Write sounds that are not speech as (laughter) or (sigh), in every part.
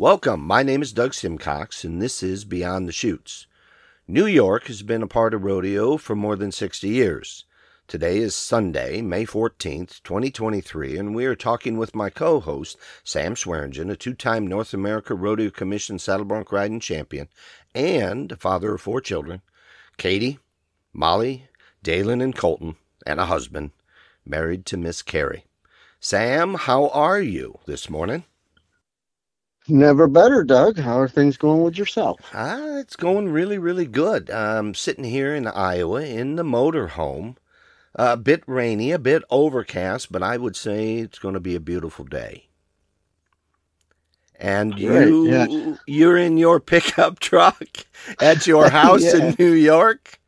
Welcome. My name is Doug Simcox, and this is Beyond the Chutes. New York has been a part of rodeo for more than 60 years. Today is Sunday, May 14th, 2023, and we are talking with my co host, Sam Swearingen, a two time North America Rodeo Commission saddle bronc riding champion and a father of four children Katie, Molly, Dalen, and Colton, and a husband, married to Miss Carrie. Sam, how are you this morning? Never better, Doug. How are things going with yourself? Ah, it's going really, really good. I'm sitting here in Iowa in the motorhome. A bit rainy, a bit overcast, but I would say it's going to be a beautiful day. And you, yeah. you're in your pickup (laughs) truck at your (laughs) house yeah. in New York.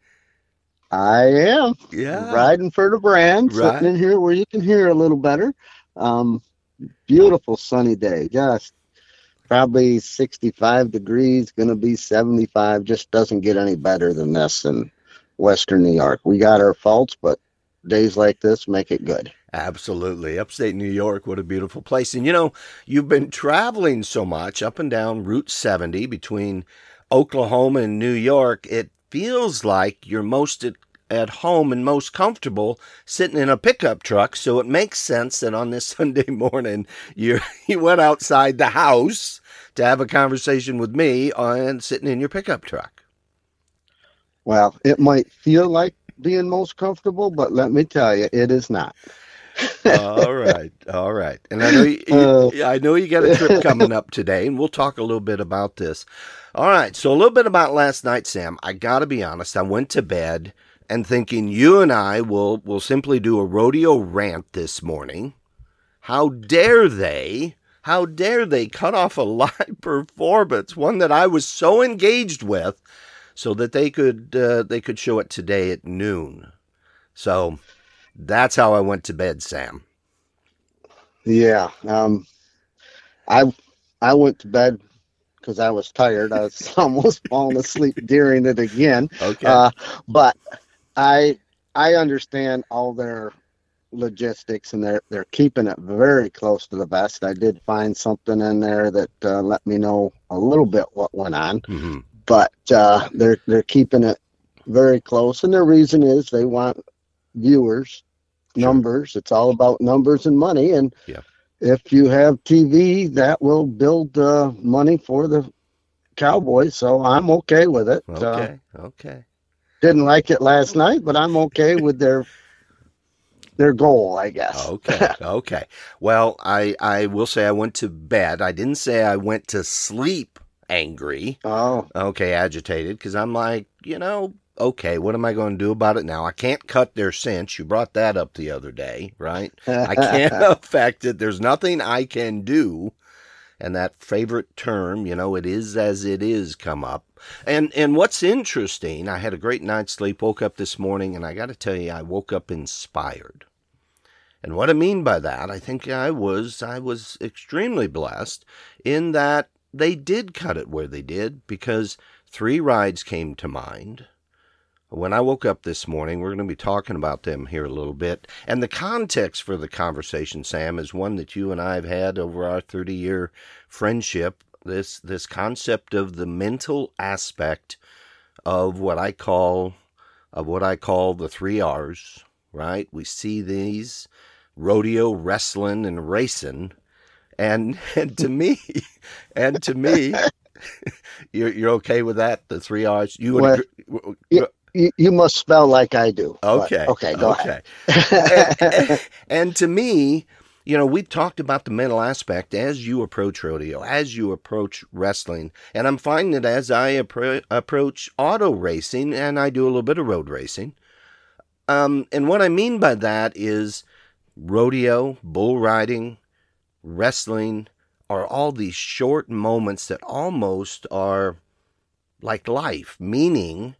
I am. Yeah. Riding for the brand, right. sitting in here where you can hear a little better. Um, beautiful sunny day. Just probably 65 degrees, going to be 75. Just doesn't get any better than this in Western New York. We got our faults, but days like this make it good. Absolutely. Upstate New York, what a beautiful place. And you know, you've been traveling so much up and down Route 70 between Oklahoma and New York. It feels like you're most at, at home and most comfortable sitting in a pickup truck. So it makes sense that on this (laughs) Sunday morning you you went outside the house to have a conversation with me on sitting in your pickup truck. Well, it might feel like being most comfortable, but let me tell you, it is not. all right, all right. And I know you, uh, I know you got a trip coming up today, and we'll talk a little bit about this. All right, so a little bit about last night, Sam. I got to be honest. I went to bed and thinking you and I will will simply do a rodeo rant this morning. How dare they how dare they cut off a (laughs) live performance, one that I was so engaged with, so that they could uh, they could show it today at noon. So that's how I went to bed, Sam. Yeah, um, I I went to bed because I was tired. I was (laughs) almost falling asleep during it again. Okay, uh, but I I understand all their logistics and they're they're keeping it very close to the vest. I did find something in there that uh, let me know a little bit what went on, mm-hmm. but uh, they're they're keeping it very close, and their reason is they want viewers, sure. numbers. It's all about numbers and money, and yeah. if you have TV, that will build uh, money for the Cowboys. So I'm okay with it. Okay, okay. Didn't like it last night, but I'm okay with their their goal, I guess. Okay. (laughs) Okay. Well, I I will say I went to bed. I didn't say I went to sleep angry. Oh. Okay, agitated because I'm like, you know, okay, what am I going to do about it now? I can't cut their cinch. You brought that up the other day, right? (laughs) I can't (laughs) affect it. There's nothing I can do. And that favorite term, you know, it is as it is come up. And and what's interesting, I had a great night's sleep, woke up this morning, and I got to tell you, I woke up inspired. And what I mean by that, I think I was I was extremely blessed in that they did cut it where they did because three rides came to mind. When I woke up this morning, we're going to be talking about them here a little bit. And the context for the conversation, Sam, is one that you and I have had over our 30 year friendship. This, this concept of the mental aspect of what I call, of what I call the three R's, right? We see these rodeo, wrestling, and racing. And (laughs) and to me, and to me, (laughs) you're you're okay with that? The three R's. You would. Well, agree, you, you must spell like I do. Okay. okay. Go okay. ahead. and, and to me, you know, we've talked about the mental aspect as you approach rodeo, as you approach wrestling. And I'm finding that as I appro- approach auto racing, and I do a little bit of road racing. Um, and what I mean by that is rodeo, bull riding, wrestling are all these short moments that almost are like life, meaning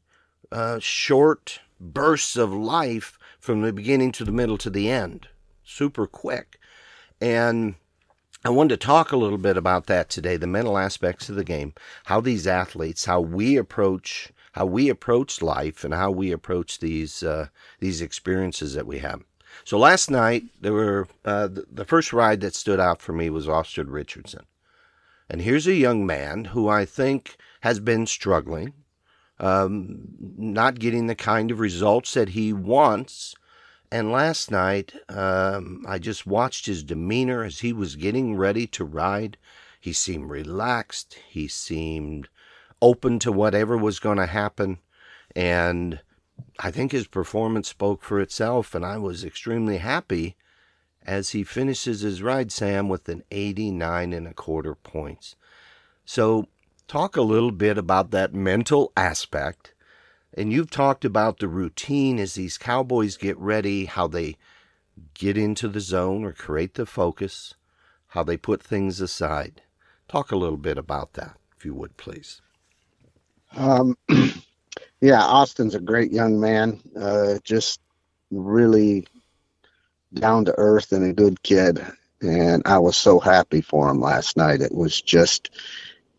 uh, short bursts of life from the beginning to the middle to the end, super quick. And I wanted to talk a little bit about that today, the mental aspects of the game, how these athletes, how we approach, how we approach life, and how we approach these uh, these experiences that we have. So last night there were uh, the, the, first ride that stood out for me was Austin Richardson, And here's a young man who I think has been struggling, um, not getting the kind of results that he wants. And last night, um, I just watched his demeanor as he was getting ready to ride. He seemed relaxed. He seemed open to whatever was going to happen. And I think his performance spoke for itself. And I was extremely happy as he finishes his ride, Sam, with an 89 and a quarter points. So, talk a little bit about that mental aspect. And you've talked about the routine as these cowboys get ready, how they get into the zone or create the focus, how they put things aside. Talk a little bit about that, if you would, please. Um, (clears throat) yeah, Austin's a great young man. Uh, just really down to earth and a good kid. And I was so happy for him last night. It was just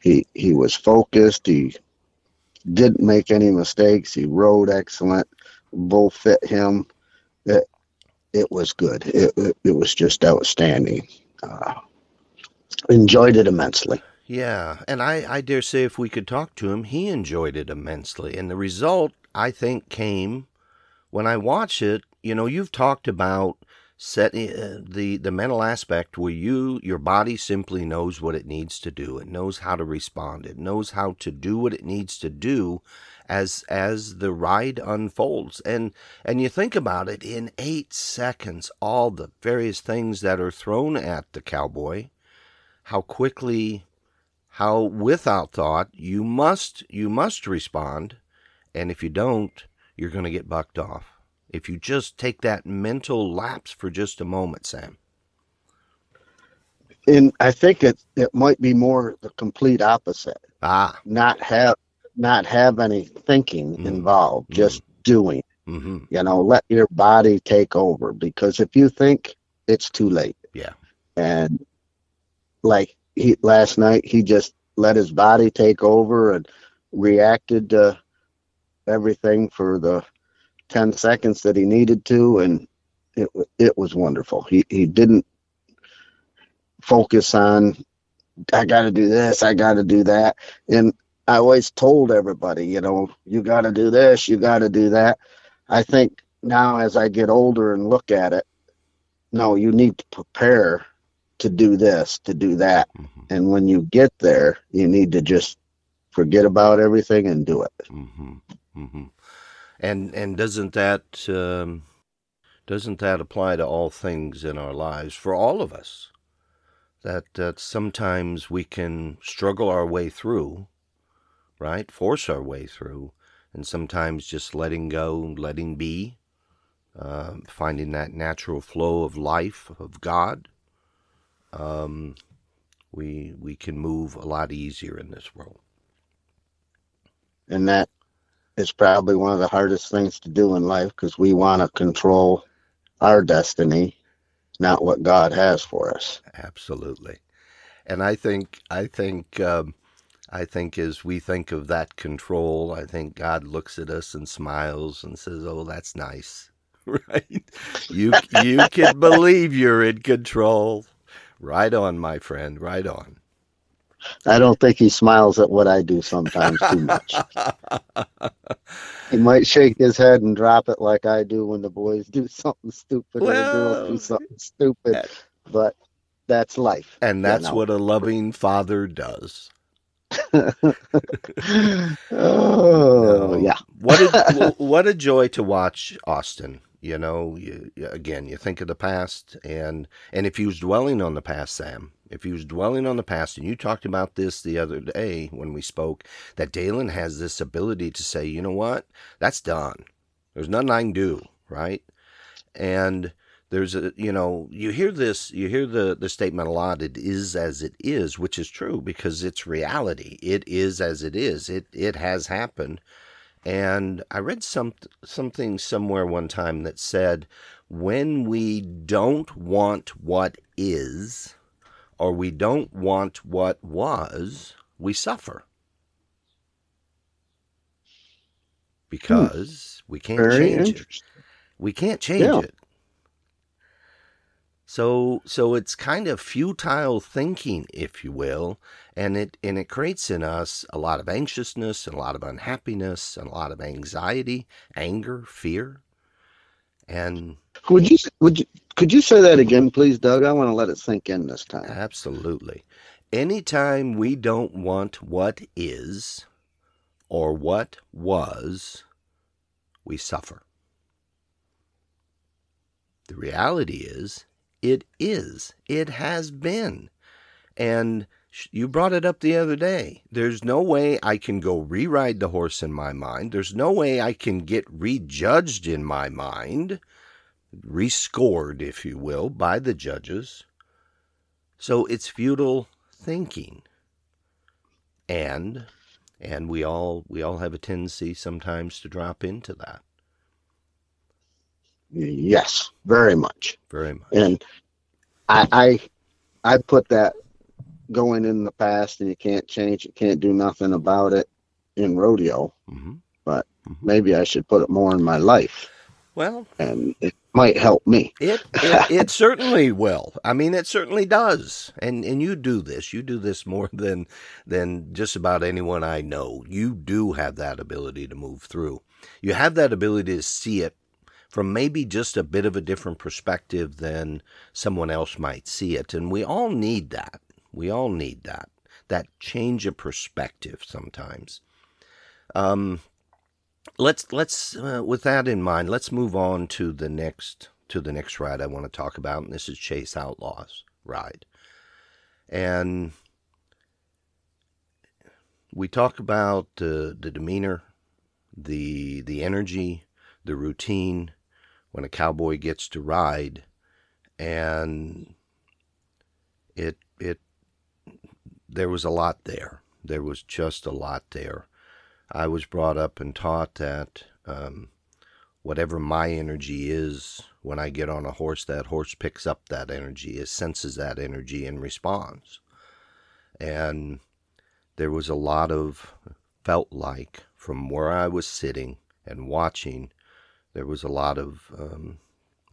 he he was focused. He didn't make any mistakes. He rode excellent. Bull fit him. It it was good. It it, it was just outstanding. Uh, enjoyed it immensely. Yeah, and I, I dare say if we could talk to him, he enjoyed it immensely. And the result, I think, came when I watch it. You know, you've talked about set uh, the the mental aspect where you your body simply knows what it needs to do. It knows how to respond. It knows how to do what it needs to do as as the ride unfolds. And and you think about it in 8 seconds all the various things that are thrown at the cowboy how quickly how without thought you must you must respond. And if you don't you're going to get bucked off if you just take that mental lapse for just a moment, Sam? And I think it it might be more the complete opposite. Ah, not have not have any thinking mm-hmm. involved, mm-hmm. just doing. Mm-hmm. You know, let your body take over because if you think, it's too late. Yeah. And like he last night, he just let his body take over and reacted to everything for the 10 seconds that he needed to and it it was wonderful he he didn't focus on i got to do this i got to do that and i always told everybody you know you got to do this you got to do that i think now as i get older and look at it no you need to prepare to do this to do that mm-hmm. and when you get there you need to just forget about everything and do it mm-hmm. Mm-hmm. And and doesn't that um, doesn't that apply to all things in our lives for all of us? That that sometimes we can struggle our way through, right? Force our way through, and sometimes just letting go, letting be, uh, finding that natural flow of life of God. Um, we we can move a lot easier in this world. And that is probably one of the hardest things to do in life because we want to control our destiny, not what God has for us. Absolutely, and I think I think um, I think as we think of that control, I think God looks at us and smiles and says, "Oh, that's nice." (laughs) Right? You you can (laughs) believe you're in control. Right on, my friend. Right on. I don't think he smiles at what I do sometimes too much. he (laughs) might shake his head and drop it like I do when the boys do something stupid well, or the girls do something stupid. But that's life. And that's you know? what a loving father does. (laughs) (laughs) oh, yeah. What a, what a joy to watch Austin. You know, you, again, you think of the past, and and if he was dwelling on the past, Sam, if he was dwelling on the past, and you talked about this the other day when we spoke, that Dalen has this ability to say, you know what, that's done. There's nothing I can do, right? And there's a, you know, you hear this, you hear the the statement a lot. It is as it is, which is true because it's reality. It is as it is. It it has happened. And I read some something somewhere one time that said, when we don't want what is or we don't want what was, we suffer. Because hmm. we can't Very change it. We can't change yeah. it. So so it's kind of futile thinking, if you will, and it and it creates in us a lot of anxiousness and a lot of unhappiness and a lot of anxiety, anger, fear. And would you would you could you say that again, please, Doug? I want to let it sink in this time. Absolutely. Anytime we don't want what is or what was, we suffer. The reality is, it is. It has been. And you brought it up the other day. There's no way I can go reride the horse in my mind. There's no way I can get rejudged in my mind, rescored, if you will, by the judges. So it's futile thinking. And and we all we all have a tendency sometimes to drop into that. Yes, very much. Very much. And I I, I put that going in the past and you can't change it, can't do nothing about it in rodeo. Mm-hmm. But mm-hmm. maybe I should put it more in my life. Well, and it might help me. It, it it (laughs) certainly will. I mean, it certainly does. And and you do this. You do this more (laughs) than than just about anyone I know. You do have that ability to move through. You have that ability to see it from maybe just a bit of a different perspective than someone else might see it. And we all need that. We all need that. That change of perspective sometimes. Um, let's let's uh, with that in mind, let's move on to the next to the next ride I want to talk about, and this is Chase Outlaw's ride. And we talk about uh, the demeanor, the the energy, the routine, when a cowboy gets to ride and it it there was a lot there there was just a lot there i was brought up and taught that um, whatever my energy is when i get on a horse that horse picks up that energy it senses that energy and responds. And there was a lot of felt like from where i was sitting and watching there was a lot of um,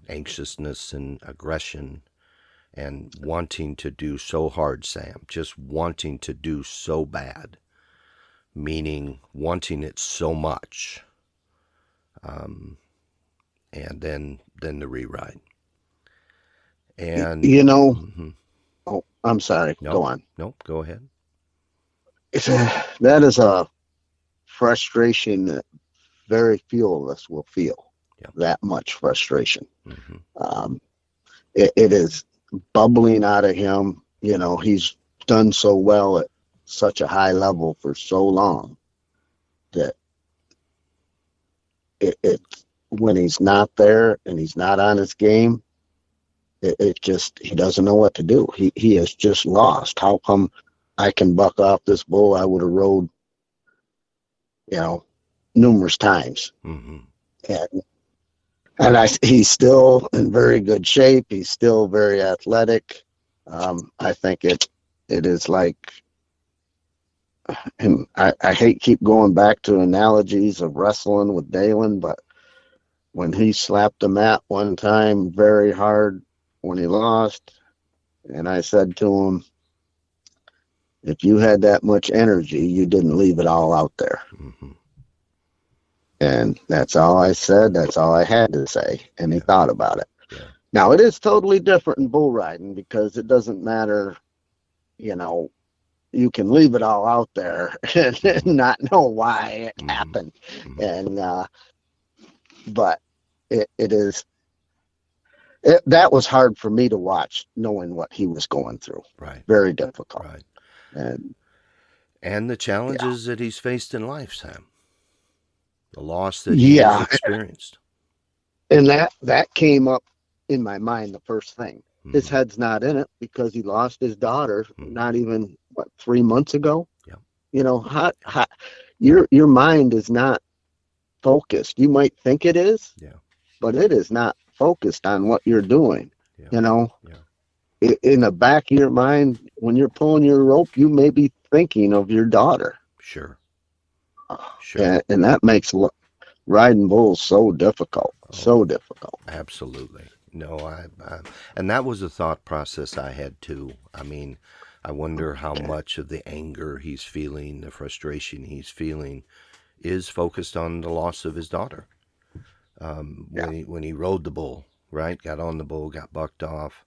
anxiousness and aggression and wanting to do so hard, Sam, just wanting to do so bad, meaning wanting it so much. Um, and then then the reride. And you know, mm-hmm. oh, I'm sorry. Go on. Nope, go ahead. It's a, that is a frustration that very few of us will feel yeah. that much frustration. Mm-hmm. Um, it, it is bubbling out of him. You know, he's done so well at such a high level for so long that it, it when he's not there and he's not on his game, it, it just he doesn't know what to do. He he has just lost. How come I can buck off this bull I would have rode, you know, numerous times. Mm-hmm. And and I, he's still in very good shape. He's still very athletic. Um, I think it it is like, and I, I hate keep going back to analogies of wrestling with Dalen, but when he slapped the mat one time very hard when he lost, and I said to him, if you had that much energy, you didn't leave it all out there. Mm-hmm. And that's all I said. That's all I had to say. And he thought about it. Yeah. Now, it is totally different in bull riding because it doesn't matter, you know, you can leave it all out there (laughs) and not know why it mm-hmm. happened. Mm-hmm. And, uh, but it, it is, it, that was hard for me to watch knowing what he was going through. Right. Very difficult. Right. And, and the challenges yeah. that he's faced in life, Sam the loss that he yeah. experienced. And that that came up in my mind the first thing. Mm-hmm. His head's not in it because he lost his daughter mm-hmm. not even what three months ago. Yeah. You know, how, how, your your mind is not focused. You might think it is, yeah, but it is not focused on what you're doing. Yeah. You know, yeah. in the back of your mind, when you're pulling your rope, you may be thinking of your daughter. Sure. Sure. And, and that makes riding bulls so difficult, oh, so difficult. Absolutely, No, I, I, and that was a thought process I had too. I mean, I wonder how much of the anger he's feeling, the frustration he's feeling, is focused on the loss of his daughter. Um, when he when he rode the bull, right, got on the bull, got bucked off,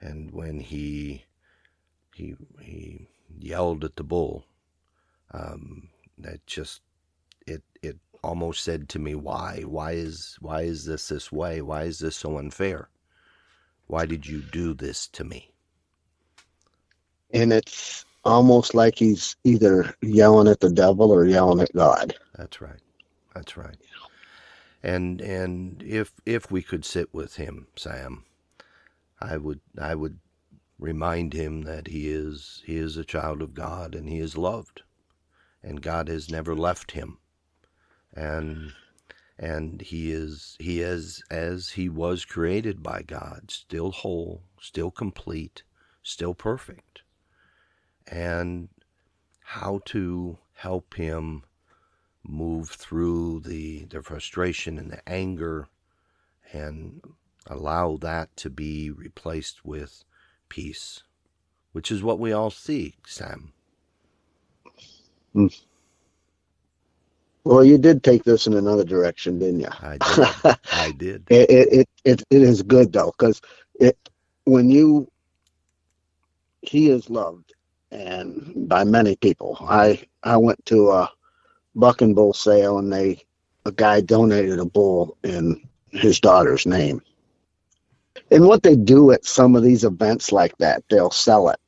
and when he he he yelled at the bull, um, that just it it almost said to me, "Why? Why is why is this this way? Why is this so unfair? Why did you do this to me?" And it's almost like he's either yelling at the devil or yelling at God. That's right. That's right. And and if if we could sit with him, Sam, I would I would remind him that he is he is a child of God and he is loved and God has never left him and and he is he is as he was created by God, still whole, still complete, still perfect. And how to help him move through the the frustration and the anger and allow that to be replaced with peace, which is what we all seek, Sam. Mm. Well, you did take this in another direction, didn't you? I did. (laughs) I did. It, it it it is good though, because it when you he is loved and by many people. I I went to a buck and bull sale and they a guy donated a bull in his daughter's name. And what they do at some of these events like that, they'll sell it,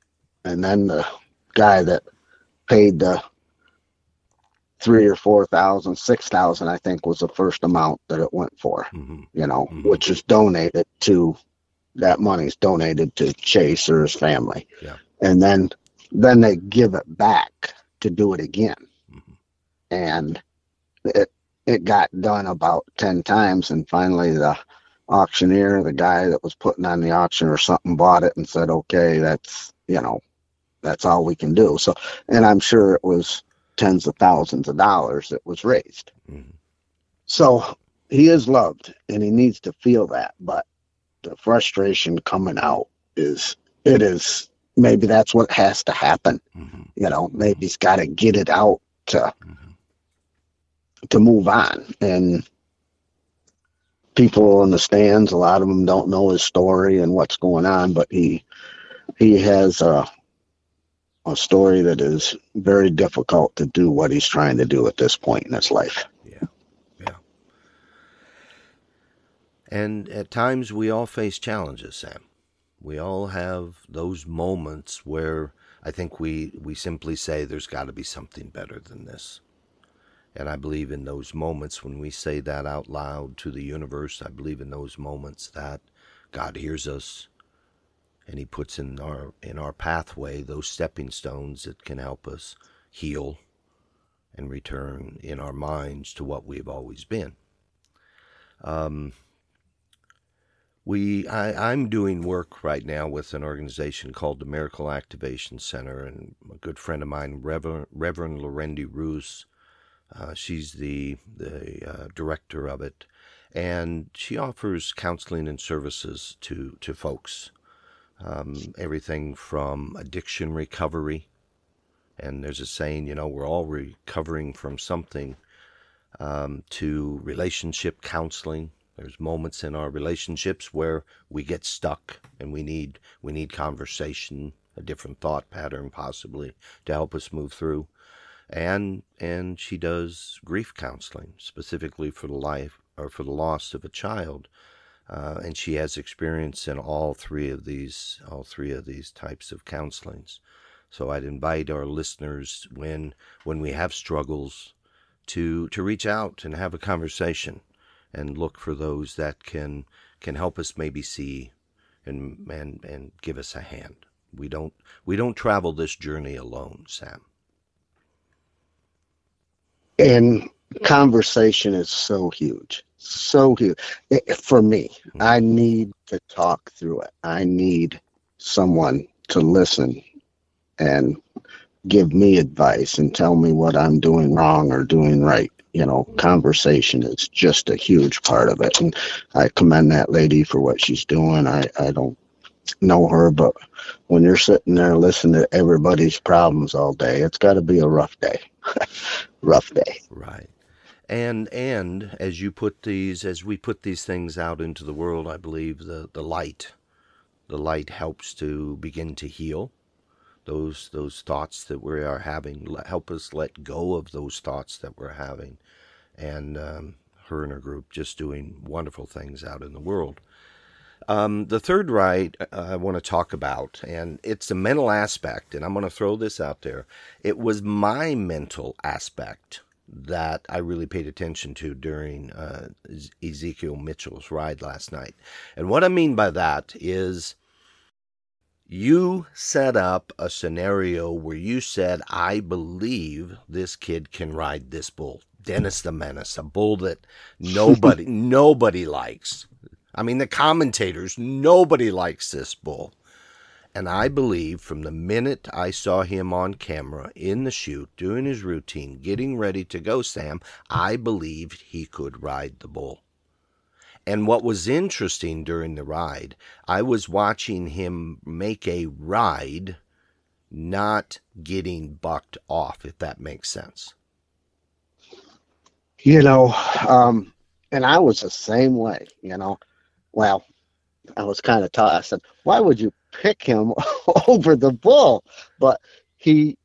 and then the guy that paid the three or four thousand, six thousand, I think was the first amount that it went for. Mm-hmm. You know, mm-hmm. which is donated to that money's donated to Chase or his family. Yeah. And then then they give it back to do it again. Mm-hmm. And it it got done about ten times and finally the auctioneer, the guy that was putting on the auction or something bought it and said, Okay, that's you know, that's all we can do. So and I'm sure it was tens of thousands of dollars that was raised. Mm-hmm. So he is loved and he needs to feel that, but the frustration coming out is it is maybe that's what has to happen. Mm-hmm. You know, maybe he's got to get it out to mm-hmm. to move on. And people in the stands, a lot of them don't know his story and what's going on, but he he has a a story that is very difficult to do what he's trying to do at this point in his life. Yeah, yeah. And at times we all face challenges, Sam. We all have those moments where I think we, we simply say there's got to be something better than this. And I believe in those moments when we say that out loud to the universe, I believe in those moments that God hears us and he puts in our in our pathway those stepping stones that can help us heal and return in our minds to what we've always been. Um, we I, I'm doing work right now with an organization called the Miracle Activation Center, and a good friend of mine, Reverend, Reverend Lorendi Roos, uh, she's the the uh, director of it, and she offers counseling and services to to folks um, everything from addiction recovery. And there's a saying, you know, we're all recovering from something, um, to relationship counseling. There's moments in our relationships where we get stuck and we need we need conversation, a different thought pattern possibly to help us move through. And and she does grief counseling specifically for the life or for the loss of a child uh, and she has experience in all three of these all three of these types of counselings. So I'd invite our listeners when when we have struggles to to reach out and have a conversation and look for those that can can help us maybe see and and and give us a hand. We don't we don't travel this journey alone, Sam. And conversation is so huge so huge it, for me. Mm-hmm. I need to talk through it. I need someone to listen and give me advice and tell me what I'm doing wrong or doing right. you know, conversation is just a huge part of it. And I commend that lady for what she's doing. I, I don't know her, but when you're sitting there listening to everybody's problems all day, it's got to be a rough day. (laughs) rough day. Right. And and as you put these as we put these things out into the world, I believe the the light the light helps to begin to heal those those thoughts that we are having. Help us let go of those thoughts that we're having, and um, her and her group just doing wonderful things out in the world. Um, the third right uh, I want to talk about, and it's the mental aspect, and I'm going to throw this out there. It was my mental aspect that I really paid attention to during uh, Ezekiel Mitchell's ride last night. And what I mean by that is you set up a scenario where you said, I believe this kid can ride this bull. Dennis the Menace, a bull that nobody (laughs) nobody likes. I mean the commentators, nobody likes this bull. And I believe from the minute I saw him on camera in the chute, doing his routine, getting ready to go, Sam, I believed he could ride the bull. And what was interesting during the ride, I was watching him make a ride, not getting bucked off, if that makes sense. You know, um, and I was the same way, you know. Well, I was kind of taught. I said, why would you pick him (laughs) over the bull? But he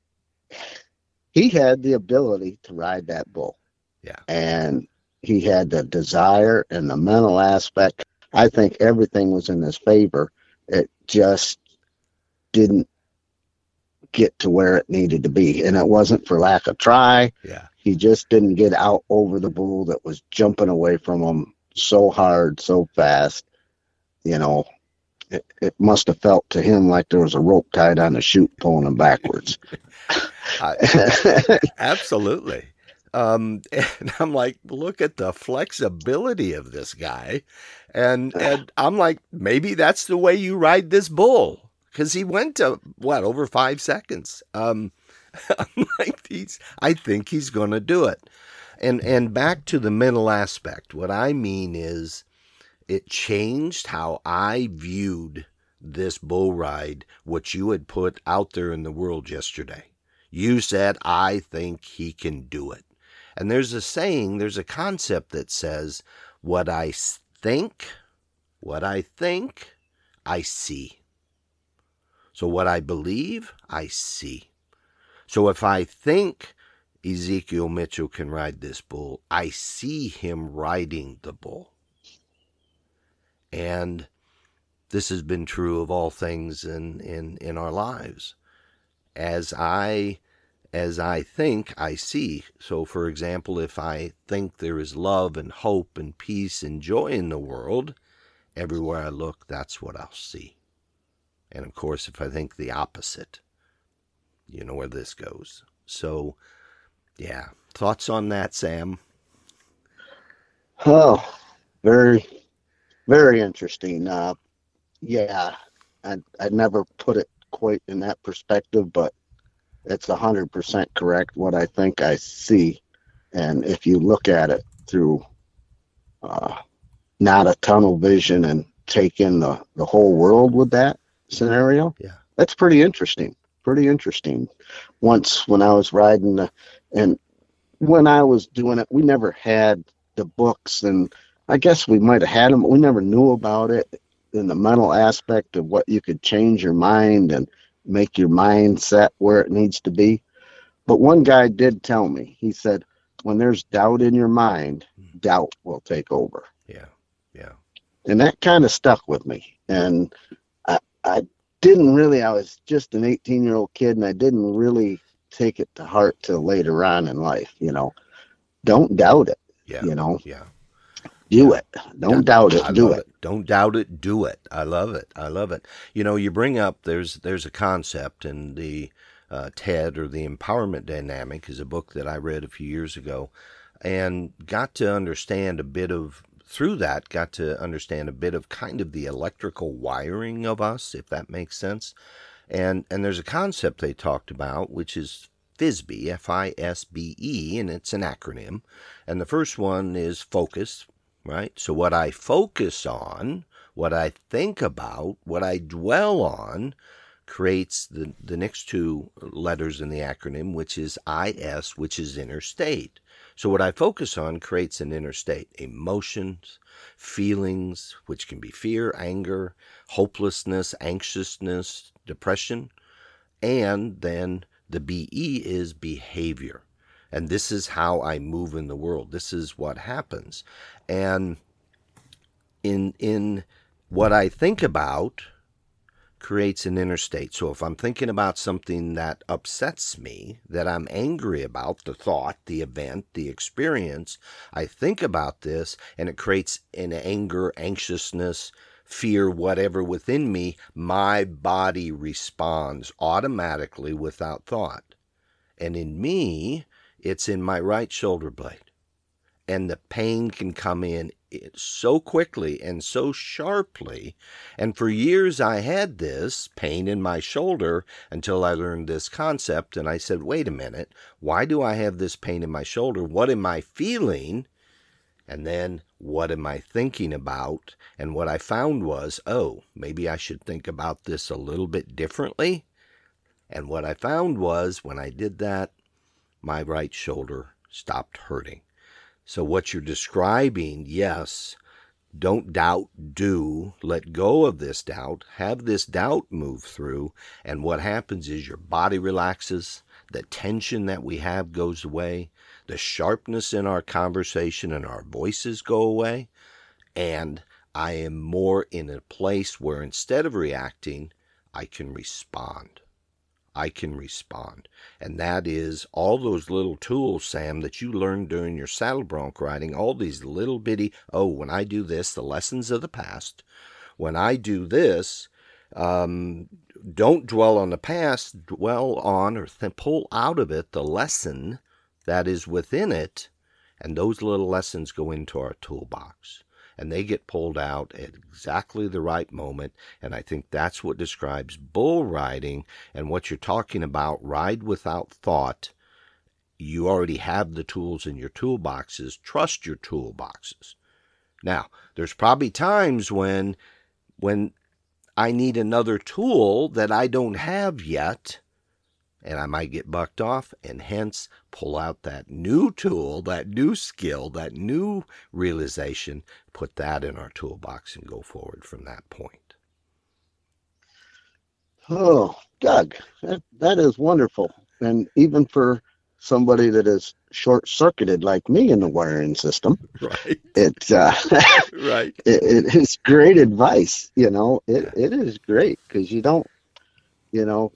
he had the ability to ride that bull. Yeah. And he had the desire and the mental aspect. I think everything was in his favor. It just didn't get to where it needed to be. And it wasn't for lack of try. Yeah. He just didn't get out over the bull that was jumping away from him so hard, so fast. You know, it, it must have felt to him like there was a rope tied on the chute pulling him backwards. (laughs) I, absolutely. Um, and (laughs) I'm like, look at the flexibility of this guy. And, (sighs) and I'm like, maybe that's the way you ride this bull. Cause he went to what, over five seconds. Um, (laughs) I'm like, he's, I think he's going to do it. And, and back to the mental aspect. What I mean is it changed how I viewed this bull ride, what you had put out there in the world yesterday. You said, I think he can do it. And there's a saying, there's a concept that says, what I think, what I think, I see. So what I believe, I see. So if I think Ezekiel Mitchell can ride this bull, I see him riding the bull. And this has been true of all things in, in, in our lives. As I as I think, I see. So, for example, if I think there is love and hope and peace and joy in the world, everywhere I look, that's what I'll see. And of course, if I think the opposite, you know where this goes. So, yeah, thoughts on that, Sam? Oh, very, very interesting. Uh, yeah, I I never put it quite in that perspective, but it's 100% correct what I think I see. And if you look at it through uh, not a tunnel vision and take in the, the whole world with that scenario, yeah, that's pretty interesting. Pretty interesting. Once when I was riding, the, and when I was doing it, we never had the books, and I guess we might have had them, but we never knew about it in the mental aspect of what you could change your mind and make your mindset where it needs to be. But one guy did tell me, he said, when there's doubt in your mind, mm-hmm. doubt will take over. Yeah. Yeah. And that kind of stuck with me. And I, I didn't really, I was just an 18 year old kid and I didn't really take it to heart till later on in life, you know. Don't doubt it. Yeah. You know. Yeah. Do it. Don't doubt it. I do it. it. Don't doubt it. Do it. I love it. I love it. You know, you bring up there's there's a concept in the uh, TED or the Empowerment Dynamic is a book that I read a few years ago, and got to understand a bit of through that got to understand a bit of kind of the electrical wiring of us, if that makes sense. And and there's a concept they talked about which is FISBE, F I S B E, and it's an acronym. And the first one is focus, right? So, what I focus on, what I think about, what I dwell on, creates the, the next two letters in the acronym, which is IS, which is inner state. So, what I focus on creates an inner state emotions, feelings, which can be fear, anger, hopelessness, anxiousness, depression, and then the BE is behavior. And this is how I move in the world. This is what happens. And in in what I think about creates an inner state. So if I'm thinking about something that upsets me, that I'm angry about, the thought, the event, the experience, I think about this and it creates an anger, anxiousness, fear, whatever within me, my body responds automatically without thought. And in me, it's in my right shoulder blade. And the pain can come in eh, so quickly and so sharply. And for years I had this pain in my shoulder until I learned this concept. And I said, wait a minute, why do I have this pain in my shoulder? What am I feeling? And then what am I thinking about? And what I found was, oh, maybe I should think about this a little bit differently. And what I found was when I did that, my right shoulder stopped hurting. So, what you're describing, yes, don't doubt, do. Let go of this doubt. Have this doubt move through. And what happens is your body relaxes. The tension that we have goes away the sharpness in our conversation and our voices go away, and I am more in a place where instead of reacting, I can respond. I can respond. And that is all those little tools, Sam, that you learned during your saddle bronc riding, all these little bitty, oh, when I do this, the lessons of the past. When I do this, um, don't dwell on the past, dwell on or th- pull out of it the lesson that is within it, and those little lessons go into our toolbox. And they get pulled out at exactly the right moment. And I think that's what describes bull riding and what you're talking about ride without thought. You already have the tools in your toolboxes. Trust your toolboxes. Now, there's probably times when when I need another tool that I don't have yet and I might get bucked off, and hence pull out that new tool, that new skill, that new realization, put that in our toolbox and go forward from that point. Oh, Doug, that, that is wonderful. And even for somebody that is short circuited like me in the wiring system, (laughs) right? It, uh, (laughs) right. It, it is great advice. You know, it, it is great because you don't, you know,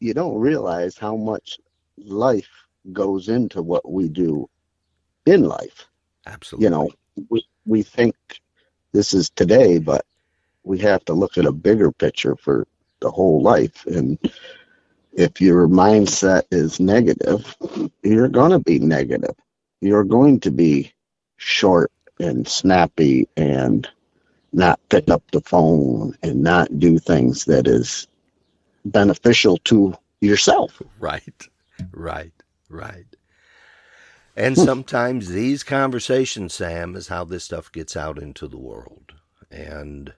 you don't realize how much life goes into what we do in life. Absolutely. You know, we, we think this is today, but we have to look at a bigger picture for the whole life. And if your mindset is negative, you're going to be negative. You're going to be short and snappy and not pick up the phone and not do things that is beneficial to yourself. Right, right, right. And hmm. sometimes these conversations, Sam, is how this stuff gets out into the world. And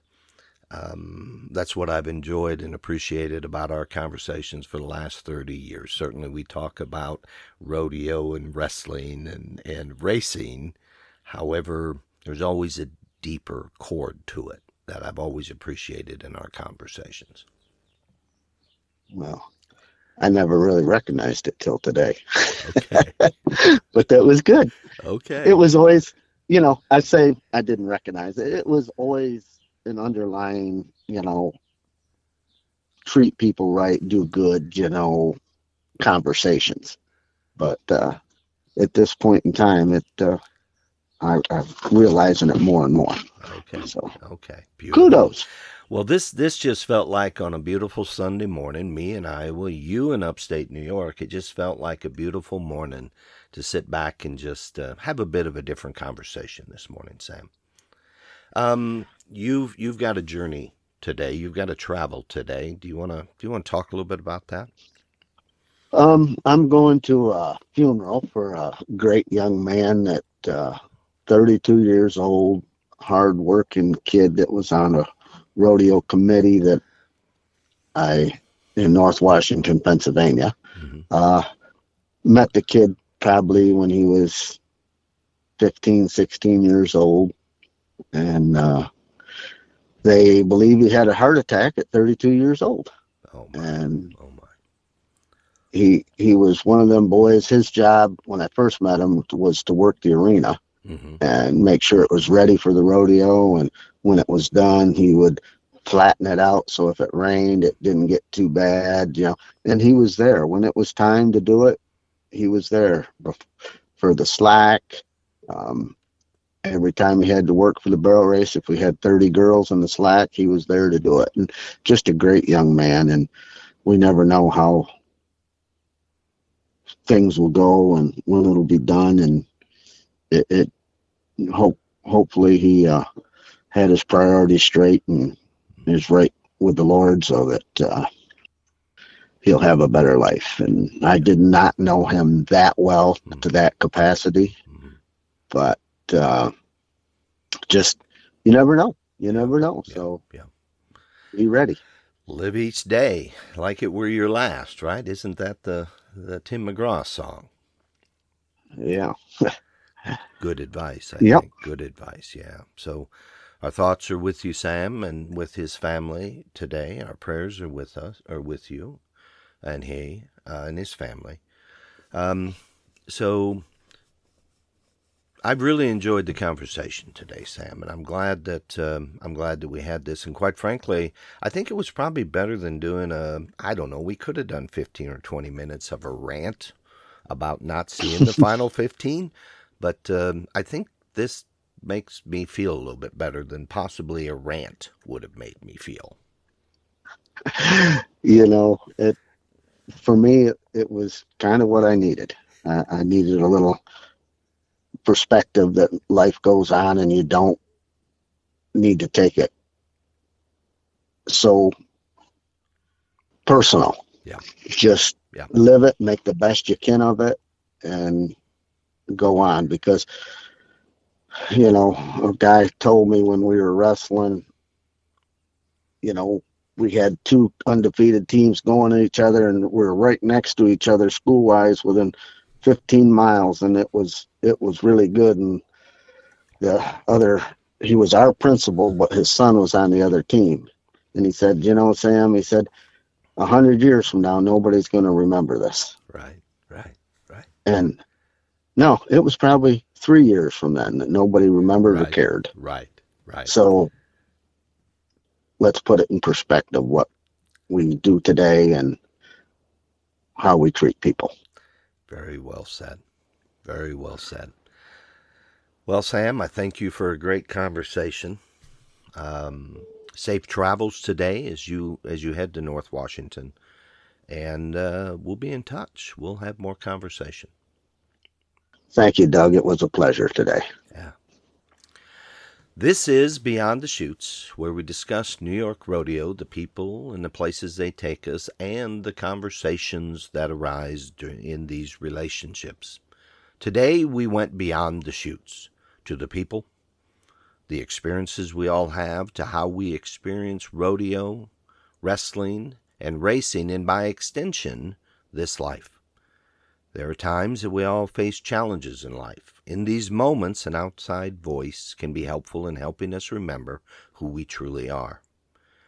um, that's what I've enjoyed and appreciated about our conversations for the last 30 years. Certainly, we talk about rodeo and wrestling and, and racing. However, there's always a deeper chord to it that I've always appreciated in our conversations. Well, I never really recognized it till today. Okay. (laughs) but that was good. Okay. It was always, you know, I say I didn't recognize it. It was always an underlying, you know, treat people right, do good, you know, conversations. But uh, at this point in time, it uh, I, I'm realizing it more and more. Okay. So okay. Beautiful. Kudos. Well, this this just felt like on a beautiful Sunday morning, me and I, well, you in upstate New York, it just felt like a beautiful morning to sit back and just uh, have a bit of a different conversation this morning, Sam. Um, you've you've got a journey today. You've got to travel today. Do you want to do you want to talk a little bit about that? Um, I'm going to a funeral for a great young man that, uh, 32 years old, hard-working kid that was on a rodeo committee that I in North Washington, Pennsylvania. Mhm. Uh, met the kid probably when he was 15, 16 years old, and uh, they believe he had a heart attack at 32 years old. Oh my. And Oh my. he he was one of them boys. His job when I first met him was to work the arena hmm and make sure it was ready for the rodeo. And when it was done, he would flatten it out so if it rained, it didn't get too bad. You know, and he was there when it was time to do it. He was there for the slack. Um, every time he had to work for the barrel race, if we had 30 girls in the slack, he was there to do it. And just a great young man. And we never know how things will go and when it'll be done. And it, it hope hopefully he uh, had his priorities straight and is right with the Lord, so that uh, he'll have a better life. And I did not know him that well to that capacity, Mhm. but uh, just you never know. You never know. Yeah, So yeah. be ready. Live each day like it were your last, right? Isn't that the the Tim McGraw song? Yeah. (laughs) Good advice, I Yep. think. Good advice, yeah. So our thoughts are with you, Sam, and with his family today. Our prayers are with us, are with you, and he uh, and his family. Um, so I've really enjoyed the conversation today, Sam, and I'm glad that um, I'm glad that we had this. And quite frankly, I think it was probably better than doing a. I don't know. We could have done 15 or 20 minutes of a rant about not seeing the (laughs) final 15, but um, I think this makes me feel a little bit better than possibly a rant would have made me feel. (laughs) you know, it for me it, it was kind of what I needed. I, I needed a little perspective that life goes on and you don't need to take it so personal. Yeah. Just Yeah. live it, make the best you can of it, and go on because you know, a guy told me when we were wrestling, you know, we had two undefeated teams going at each other and we are right next to each other school wise within 15 miles and it was it was really good. And the other he was our principal but his son was on the other team. And he said you know sam he said a hundred years from now nobody's going to remember this. Right, right, right. and no it was probably three years from then that nobody remembered or cared Right, right. so let's put it in perspective what we do today and how we treat people. Very well said. Very well said. Well, Sam, I thank you for a great conversation. Um, safe travels today as you as you head to North Washington, and uh, we'll be in touch. We'll have more conversation. Thank you, Doug. It was a pleasure today. Yeah. This is Beyond the Chutes, where we discuss New York Rodeo, the people and the places they take us, and the conversations that arise in these relationships. Today, we went beyond the chutes to the people, the experiences we all have, to how we experience rodeo, wrestling, and racing, and by extension, this life. There are times that we all face challenges in life. In these moments, an outside voice can be helpful in helping us remember who we truly are.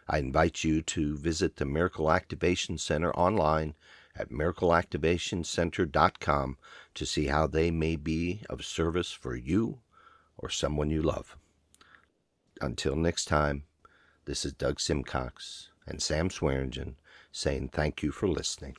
I invite you to visit the Miracle Activation Center online at miracleactivationcenter.com to see how they may be of service for you or someone you love. Until next time, this is Doug Simcox and Sam Swearingen saying thank you for listening.